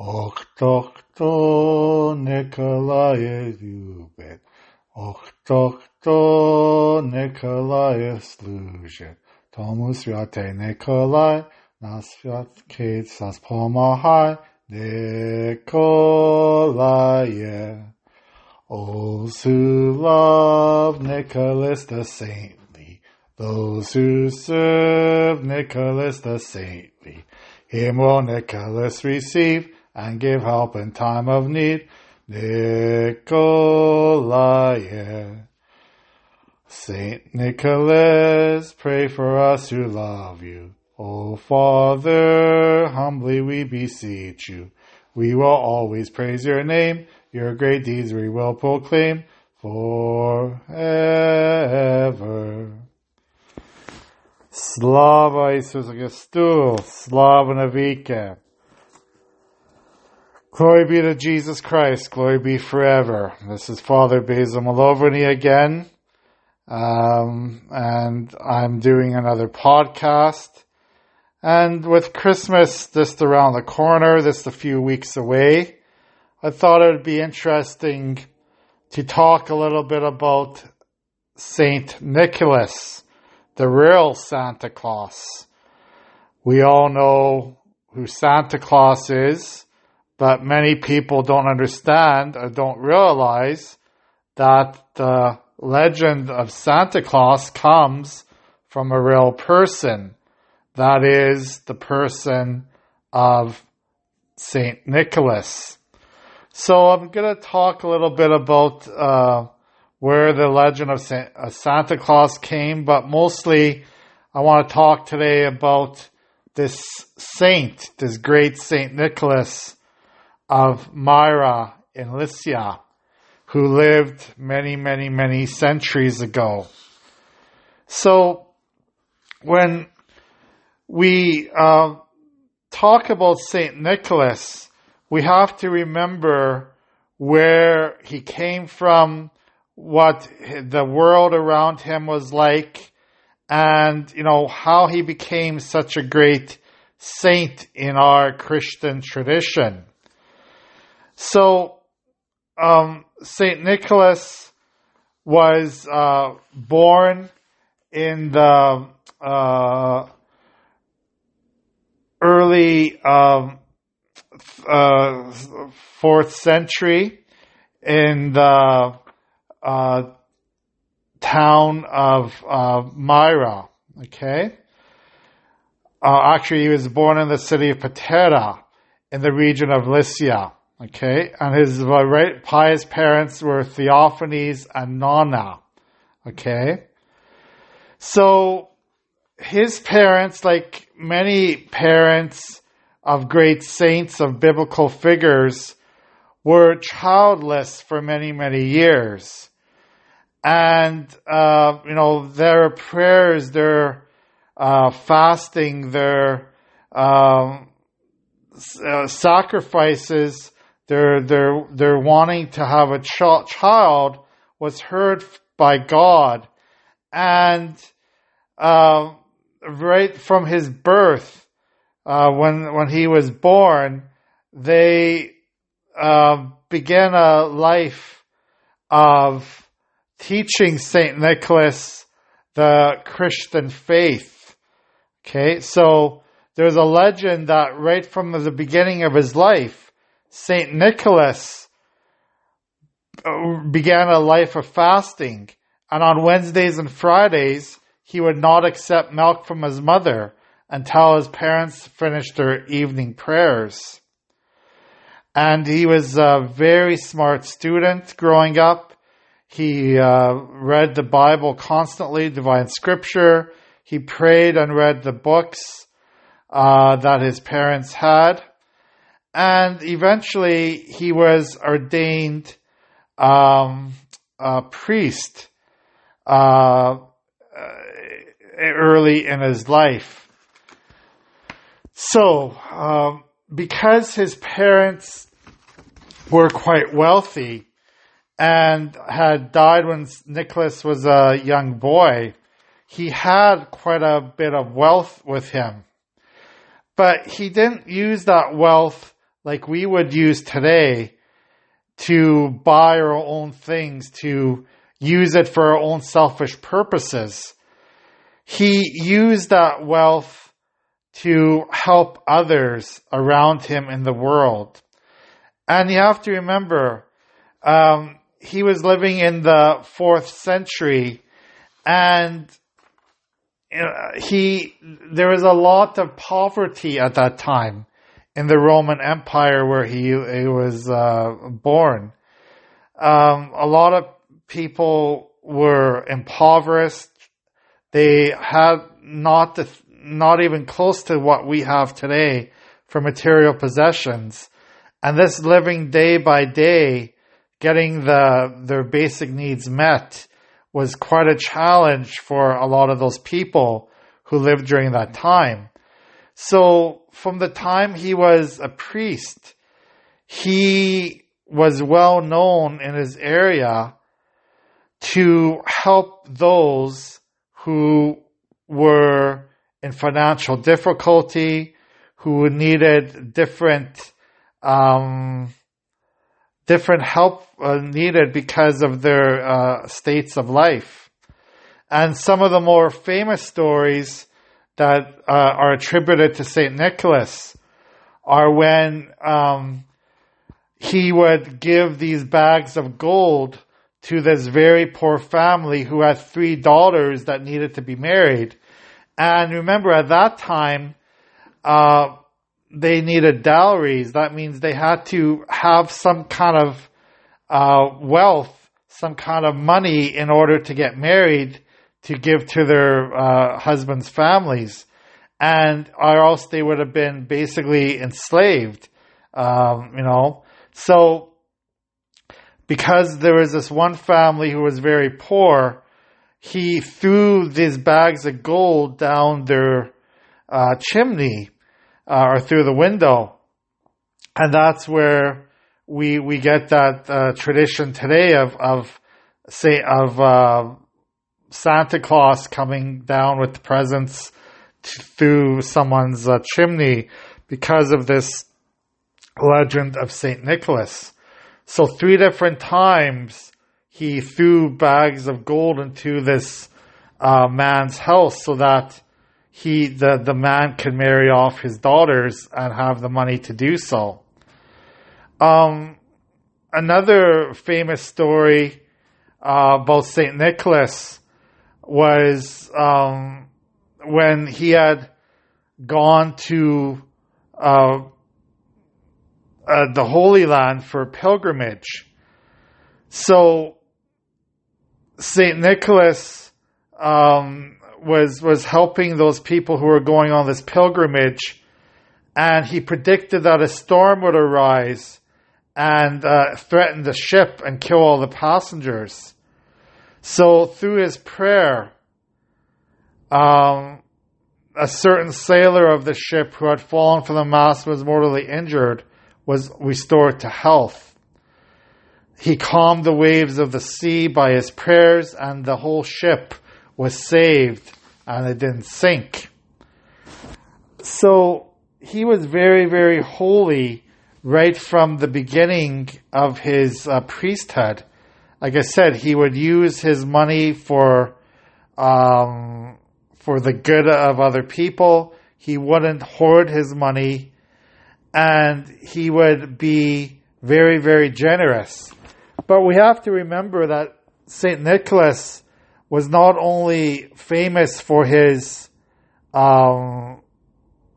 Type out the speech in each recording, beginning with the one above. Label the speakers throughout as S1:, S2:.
S1: Och doch to Nikolai любит, Och doch to Nikolai служит. Тому святий Николай, на святки сас помагай, Николае. Those who love Nicholas the saintly, those who serve Nicholas the saintly, him will Nicholas receive and give help in time of need. Nicolae. Saint Nicholas, pray for us who love you. O Father, humbly we beseech you. We will always praise your name. Your great deeds we will proclaim forever. Slava Isusu Christu, Slava Navike. Glory be to Jesus Christ, glory be forever. This is Father Basil Malovany again, um, and I'm doing another podcast. And with Christmas just around the corner, just a few weeks away, I thought it would be interesting to talk a little bit about Saint Nicholas, the real Santa Claus. We all know who Santa Claus is, but many people don't understand or don't realize that the legend of Santa Claus comes from a real person. That is the person of Saint Nicholas. So I'm going to talk a little bit about uh, where the legend of Saint, uh, Santa Claus came, but mostly I want to talk today about this saint, this great Saint Nicholas of Myra in Lycia, who lived many, many, many centuries ago. So when we uh, talk about Saint Nicholas, we have to remember where he came from, what the world around him was like, and you know how he became such a great saint in our Christian tradition. So, um, Saint Nicholas was uh, born in the uh, early um, uh, fourth century in the uh, town of uh, Myra. Okay. Uh, actually, he was born in the city of Patara in the region of Lycia. Okay. And his pious parents were Theophanes and Nonna. Okay. So his parents, like many parents of great saints, of biblical figures, were childless for many, many years. And, uh, you know, their prayers, their uh, fasting, their um, uh, sacrifices, their, their, their wanting to have a ch- child was heard by God. And uh, right from his birth, uh, when when he was born, they uh, began a life of teaching Saint Nicholas the Christian faith. Okay, so there's a legend that right from the beginning of his life, Saint Nicholas uh, began a life of fasting, and on Wednesdays and Fridays he would not accept milk from his mother until his parents finished their evening prayers. And he was a very smart student growing up. He uh, read the Bible constantly, divine scripture. He prayed and read the books uh, that his parents had. And eventually he was ordained um, a priest. Uh, early in his life. So, um, because his parents were quite wealthy and had died when Nicholas was a young boy, he had quite a bit of wealth with him. But he didn't use that wealth like we would use today to buy our own things, to use it for our own selfish purposes. He used that wealth to help others around him in the world. And you have to remember, um, he was living in the fourth century and he, there was a lot of poverty at that time in the Roman Empire where he, he was uh, born. Um, a lot of people were impoverished. They had not the, not even close to what we have today for material possessions. And this living day by day, getting the their basic needs met was quite a challenge for a lot of those people who lived during that time. So from the time he was a priest, he was well known in his area to help those who were in financial difficulty, who needed different, um, different help uh, needed because of their uh, states of life. And some of the more famous stories that uh, are attributed to St. Nicholas are when um, he would give these bags of gold to this very poor family who had three daughters that needed to be married. And remember, at that time, uh, they needed dowries. That means they had to have some kind of uh, wealth, some kind of money in order to get married to give to their uh, husbands' families, and or else they would have been basically enslaved. Um, you know, so because there was this one family who was very poor, he threw these bags of gold down their uh, chimney uh, or through the window, and that's where we we get that uh, tradition today of of say of uh, Santa Claus coming down with presents through someone's uh, chimney because of this legend of Saint Nicholas. So three different times he threw bags of gold into this uh, man's house so that he the the man could marry off his daughters and have the money to do so. Um, another famous story uh, about Saint Nicholas was um, when he had gone to uh, uh, the Holy Land for pilgrimage. So Saint Nicholas um, was was helping those people who were going on this pilgrimage, and he predicted that a storm would arise and uh, threaten the ship and kill all the passengers. So through his prayer, um, a certain sailor of the ship who had fallen from the mast was mortally injured was restored to health. He calmed the waves of the sea by his prayers, and the whole ship was saved and it didn't sink. So he was very, very holy right from the beginning of his uh, priesthood. Like I said, he would use his money for um, for the good of other people. He wouldn't hoard his money, and he would be very, very generous. But we have to remember that Saint Nicholas was not only famous for his um,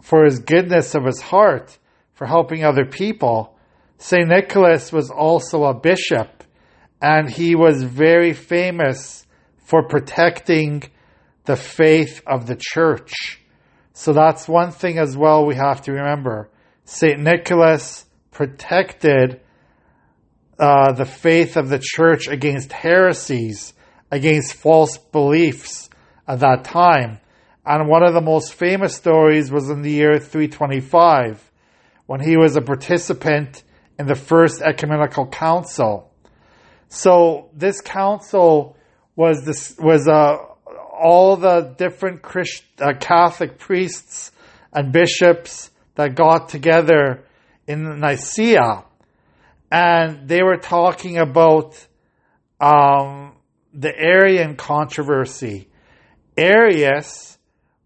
S1: for his goodness of his heart for helping other people. Saint Nicholas was also a bishop, and he was very famous for protecting the faith of the church. So that's one thing as well we have to remember. Saint Nicholas protected uh, the faith of the church against heresies against false beliefs at that time. And one of the most famous stories was in the year 325 when he was a participant in the first ecumenical council. So this council was this was uh, all the different Christ, uh, Catholic priests and bishops that got together in Nicaea, and they were talking about um, the Arian controversy. Arius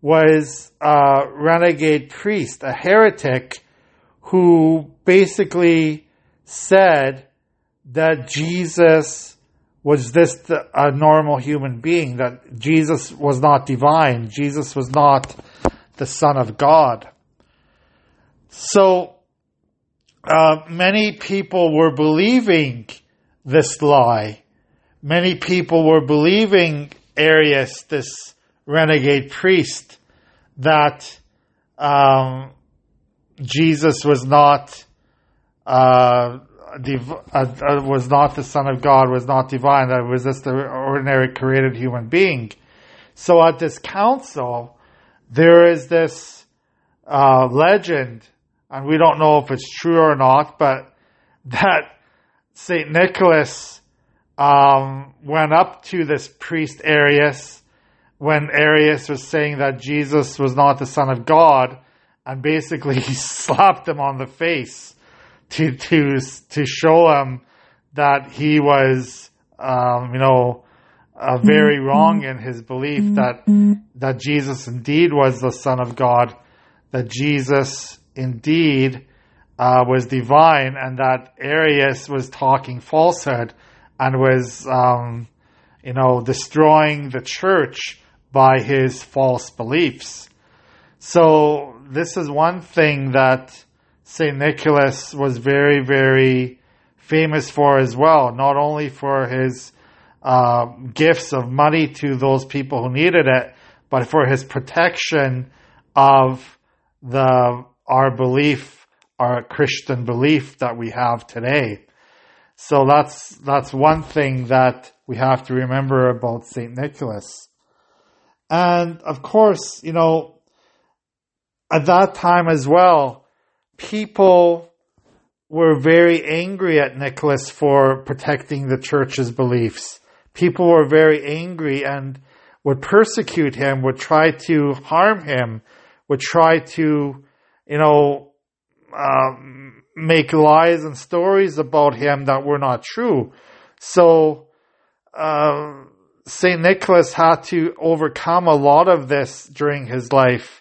S1: was a renegade priest, a heretic, who basically said that Jesus was this a normal human being, that Jesus was not divine, Jesus was not the Son of God. So uh, many people were believing this lie. Many people were believing Arius, this renegade priest, that um, Jesus was not uh, was not the Son of God, was not divine, that was just an ordinary created human being. So at this council, there is this uh, legend, and we don't know if it's true or not, but that Saint Nicholas um, went up to this priest Arius when Arius was saying that Jesus was not the Son of God, and basically he slapped him on the face to to to show him that he was, um, you know, uh, very wrong in his belief that that Jesus indeed was the Son of God, that Jesus indeed uh, was divine, and that Arius was talking falsehood and was, um, you know, destroying the church by his false beliefs. So this is one thing that St. Nicholas was very, very famous for as well, not only for his uh, gifts of money to those people who needed it, but for his protection of the our belief, our Christian belief that we have today. So that's that's one thing that we have to remember about Saint Nicholas. And of course, you know, at that time as well, people were very angry at Nicholas for protecting the church's beliefs. People were very angry and would persecute him, would try to harm him, would try to, you know, um, make lies and stories about him that were not true. So, uh, St. Nicholas had to overcome a lot of this during his life,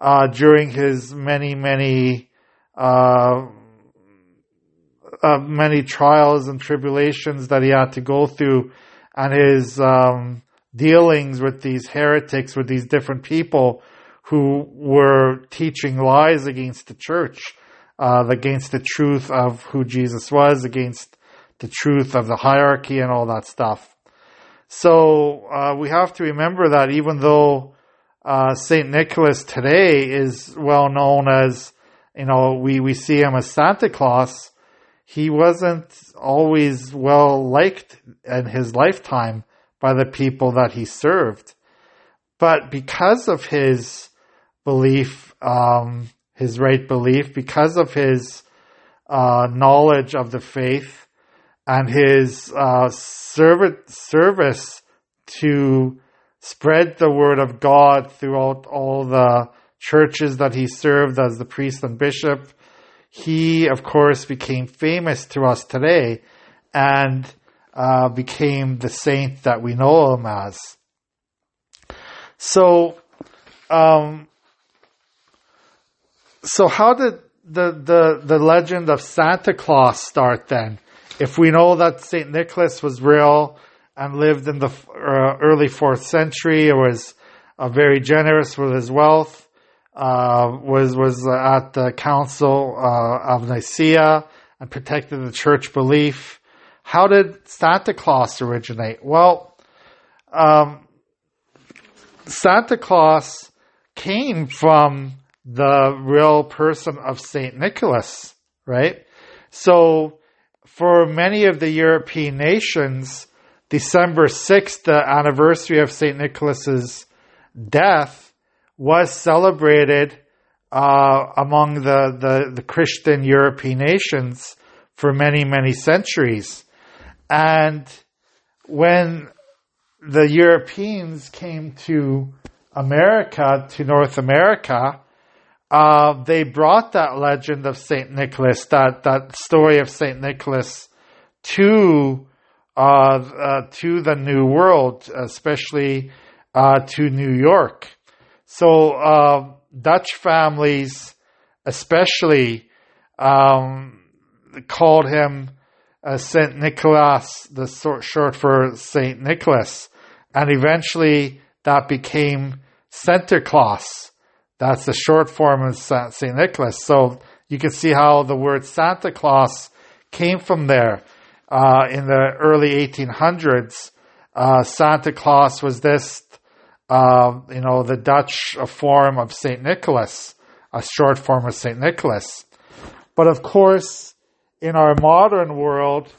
S1: uh, during his many, many, uh, uh, many trials and tribulations that he had to go through and his um, dealings with these heretics, with these different people who were teaching lies against the church, uh, against the truth of who Jesus was, against the truth of the hierarchy and all that stuff. So uh, we have to remember that even though uh, Saint Nicholas today is well known as, you know, we, we see him as Santa Claus, he wasn't always well liked in his lifetime by the people that he served. But because of his belief, um, his right belief, because of his uh, knowledge of the faith, and his uh, service to spread the word of God throughout all the churches that he served as the priest and bishop. He, of course, became famous to us today and uh, became the saint that we know him as. So, um, so how did the, the, the legend of Santa Claus start then? if we know that St. Nicholas was real and lived in the uh, early fourth century, was uh, very generous with his wealth, uh, was was at the Council uh, of Nicaea and protected the church belief. How did Santa Claus originate? Well, um, Santa Claus came from the real person of Saint Nicholas, right? So for many of the European nations, December 6th, the anniversary of St. Nicholas's death, was celebrated uh, among the, the, the Christian European nations for many, many centuries. And when the Europeans came to America, to North America, uh, they brought that legend of Saint Nicholas, that that story of Saint Nicholas, to uh, uh, to the New World, especially uh, to New York. So uh, Dutch families, especially, um, called him uh, Saint Nicholas, the short for Saint Nicholas, and eventually that became Santa Claus. That's the short form of St. Nicholas. So you can see how the word Santa Claus came from there. Uh, in the early 1800s, uh, Santa Claus was this, uh, you know, the Dutch form of St. Nicholas, a short form of St. Nicholas. But of course, in our modern world,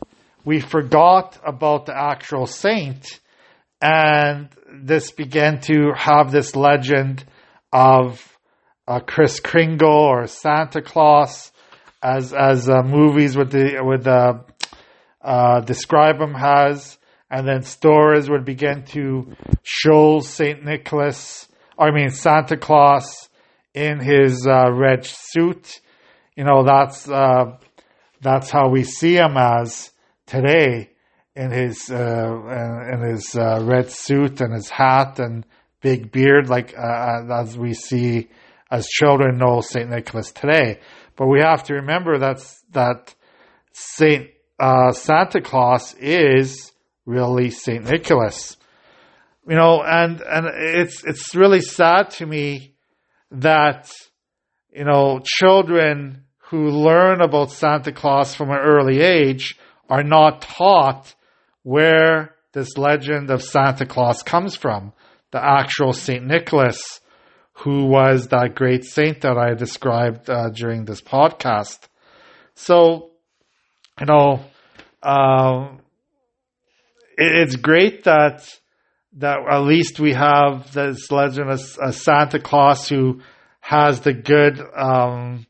S1: we forgot about the actual saint and this began to have this legend of uh, Kris Kringle or Santa Claus, as as uh, movies with the with the uh, describe him has, and then stores would begin to show Saint Nicholas, I mean Santa Claus, in his uh, red suit. You know that's uh, that's how we see him as today in his uh, in his uh, red suit and his hat and big beard, like uh, as we see as children know Saint Nicholas today. But we have to remember that's that Saint uh, Santa Claus is really Saint Nicholas. You know, and and it's it's really sad to me that you know children who learn about Santa Claus from an early age are not taught where this legend of Santa Claus comes from. The actual St. Nicholas, who was that great saint that I described uh, during this podcast. So, you know, um, it's great that that at least we have this legend of, of Santa Claus who has the good um,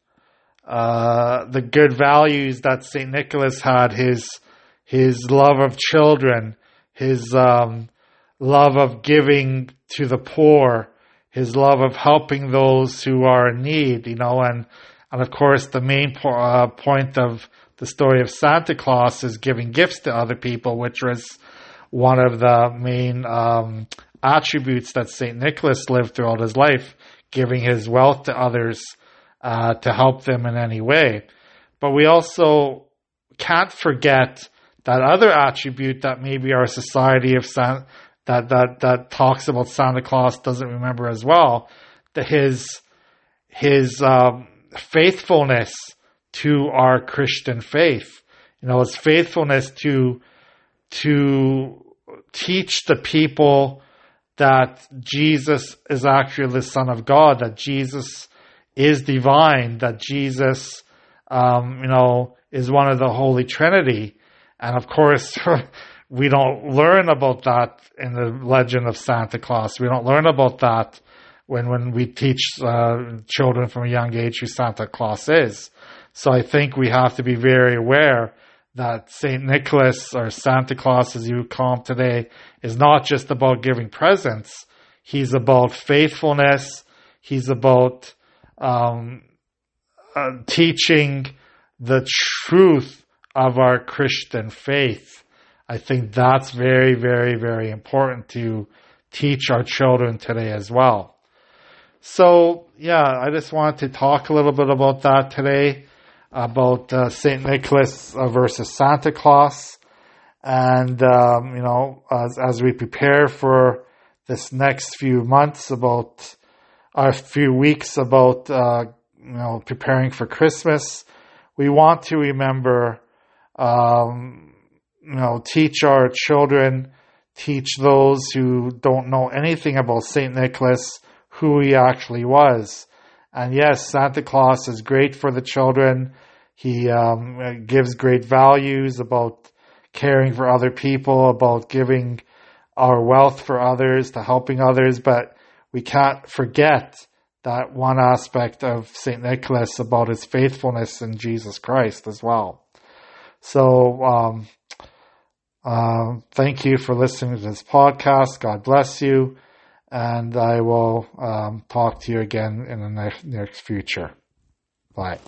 S1: uh, the good values that Saint Nicholas had. His his love of children, his um, love of giving to the poor, his love of helping those who are in need, you know, and and of course the main po- uh, point of the story of Santa Claus is giving gifts to other people, which was one of the main um, attributes that Saint Nicholas lived throughout his life, giving his wealth to others uh, to help them in any way. But we also can't forget that other attribute that maybe our society of San, that that that talks about Santa Claus doesn't remember as well, that his his um, faithfulness to our Christian faith, you know, his faithfulness to to teach the people that Jesus is actually the Son of God, that Jesus is divine, that Jesus, um, you know, is one of the Holy Trinity, and of course, we don't learn about that in the legend of Santa Claus. We don't learn about that when, when we teach uh, children from a young age who Santa Claus is. So I think we have to be very aware that St. Nicholas or Santa Claus, as you call him today, is not just about giving presents. He's about faithfulness. He's about um, uh, teaching the truth of our Christian faith. I think that's very, very, very important to teach our children today as well. So, yeah, I just wanted to talk a little bit about that today, about uh, St. Nicholas versus Santa Claus. And, um, you know, as, as we prepare for this next few months about, a few weeks about, uh, you know, preparing for Christmas, we want to remember um, you know, teach our children, teach those who don't know anything about St. Nicholas who he actually was. And yes, Santa Claus is great for the children. He um, gives great values about caring for other people, about giving our wealth for others, to helping others. But we can't forget that one aspect of St. Nicholas about his faithfulness in Jesus Christ as well. So, um, uh, thank you for listening to this podcast. God bless you. And I will um, talk to you again in the next, next future. Bye.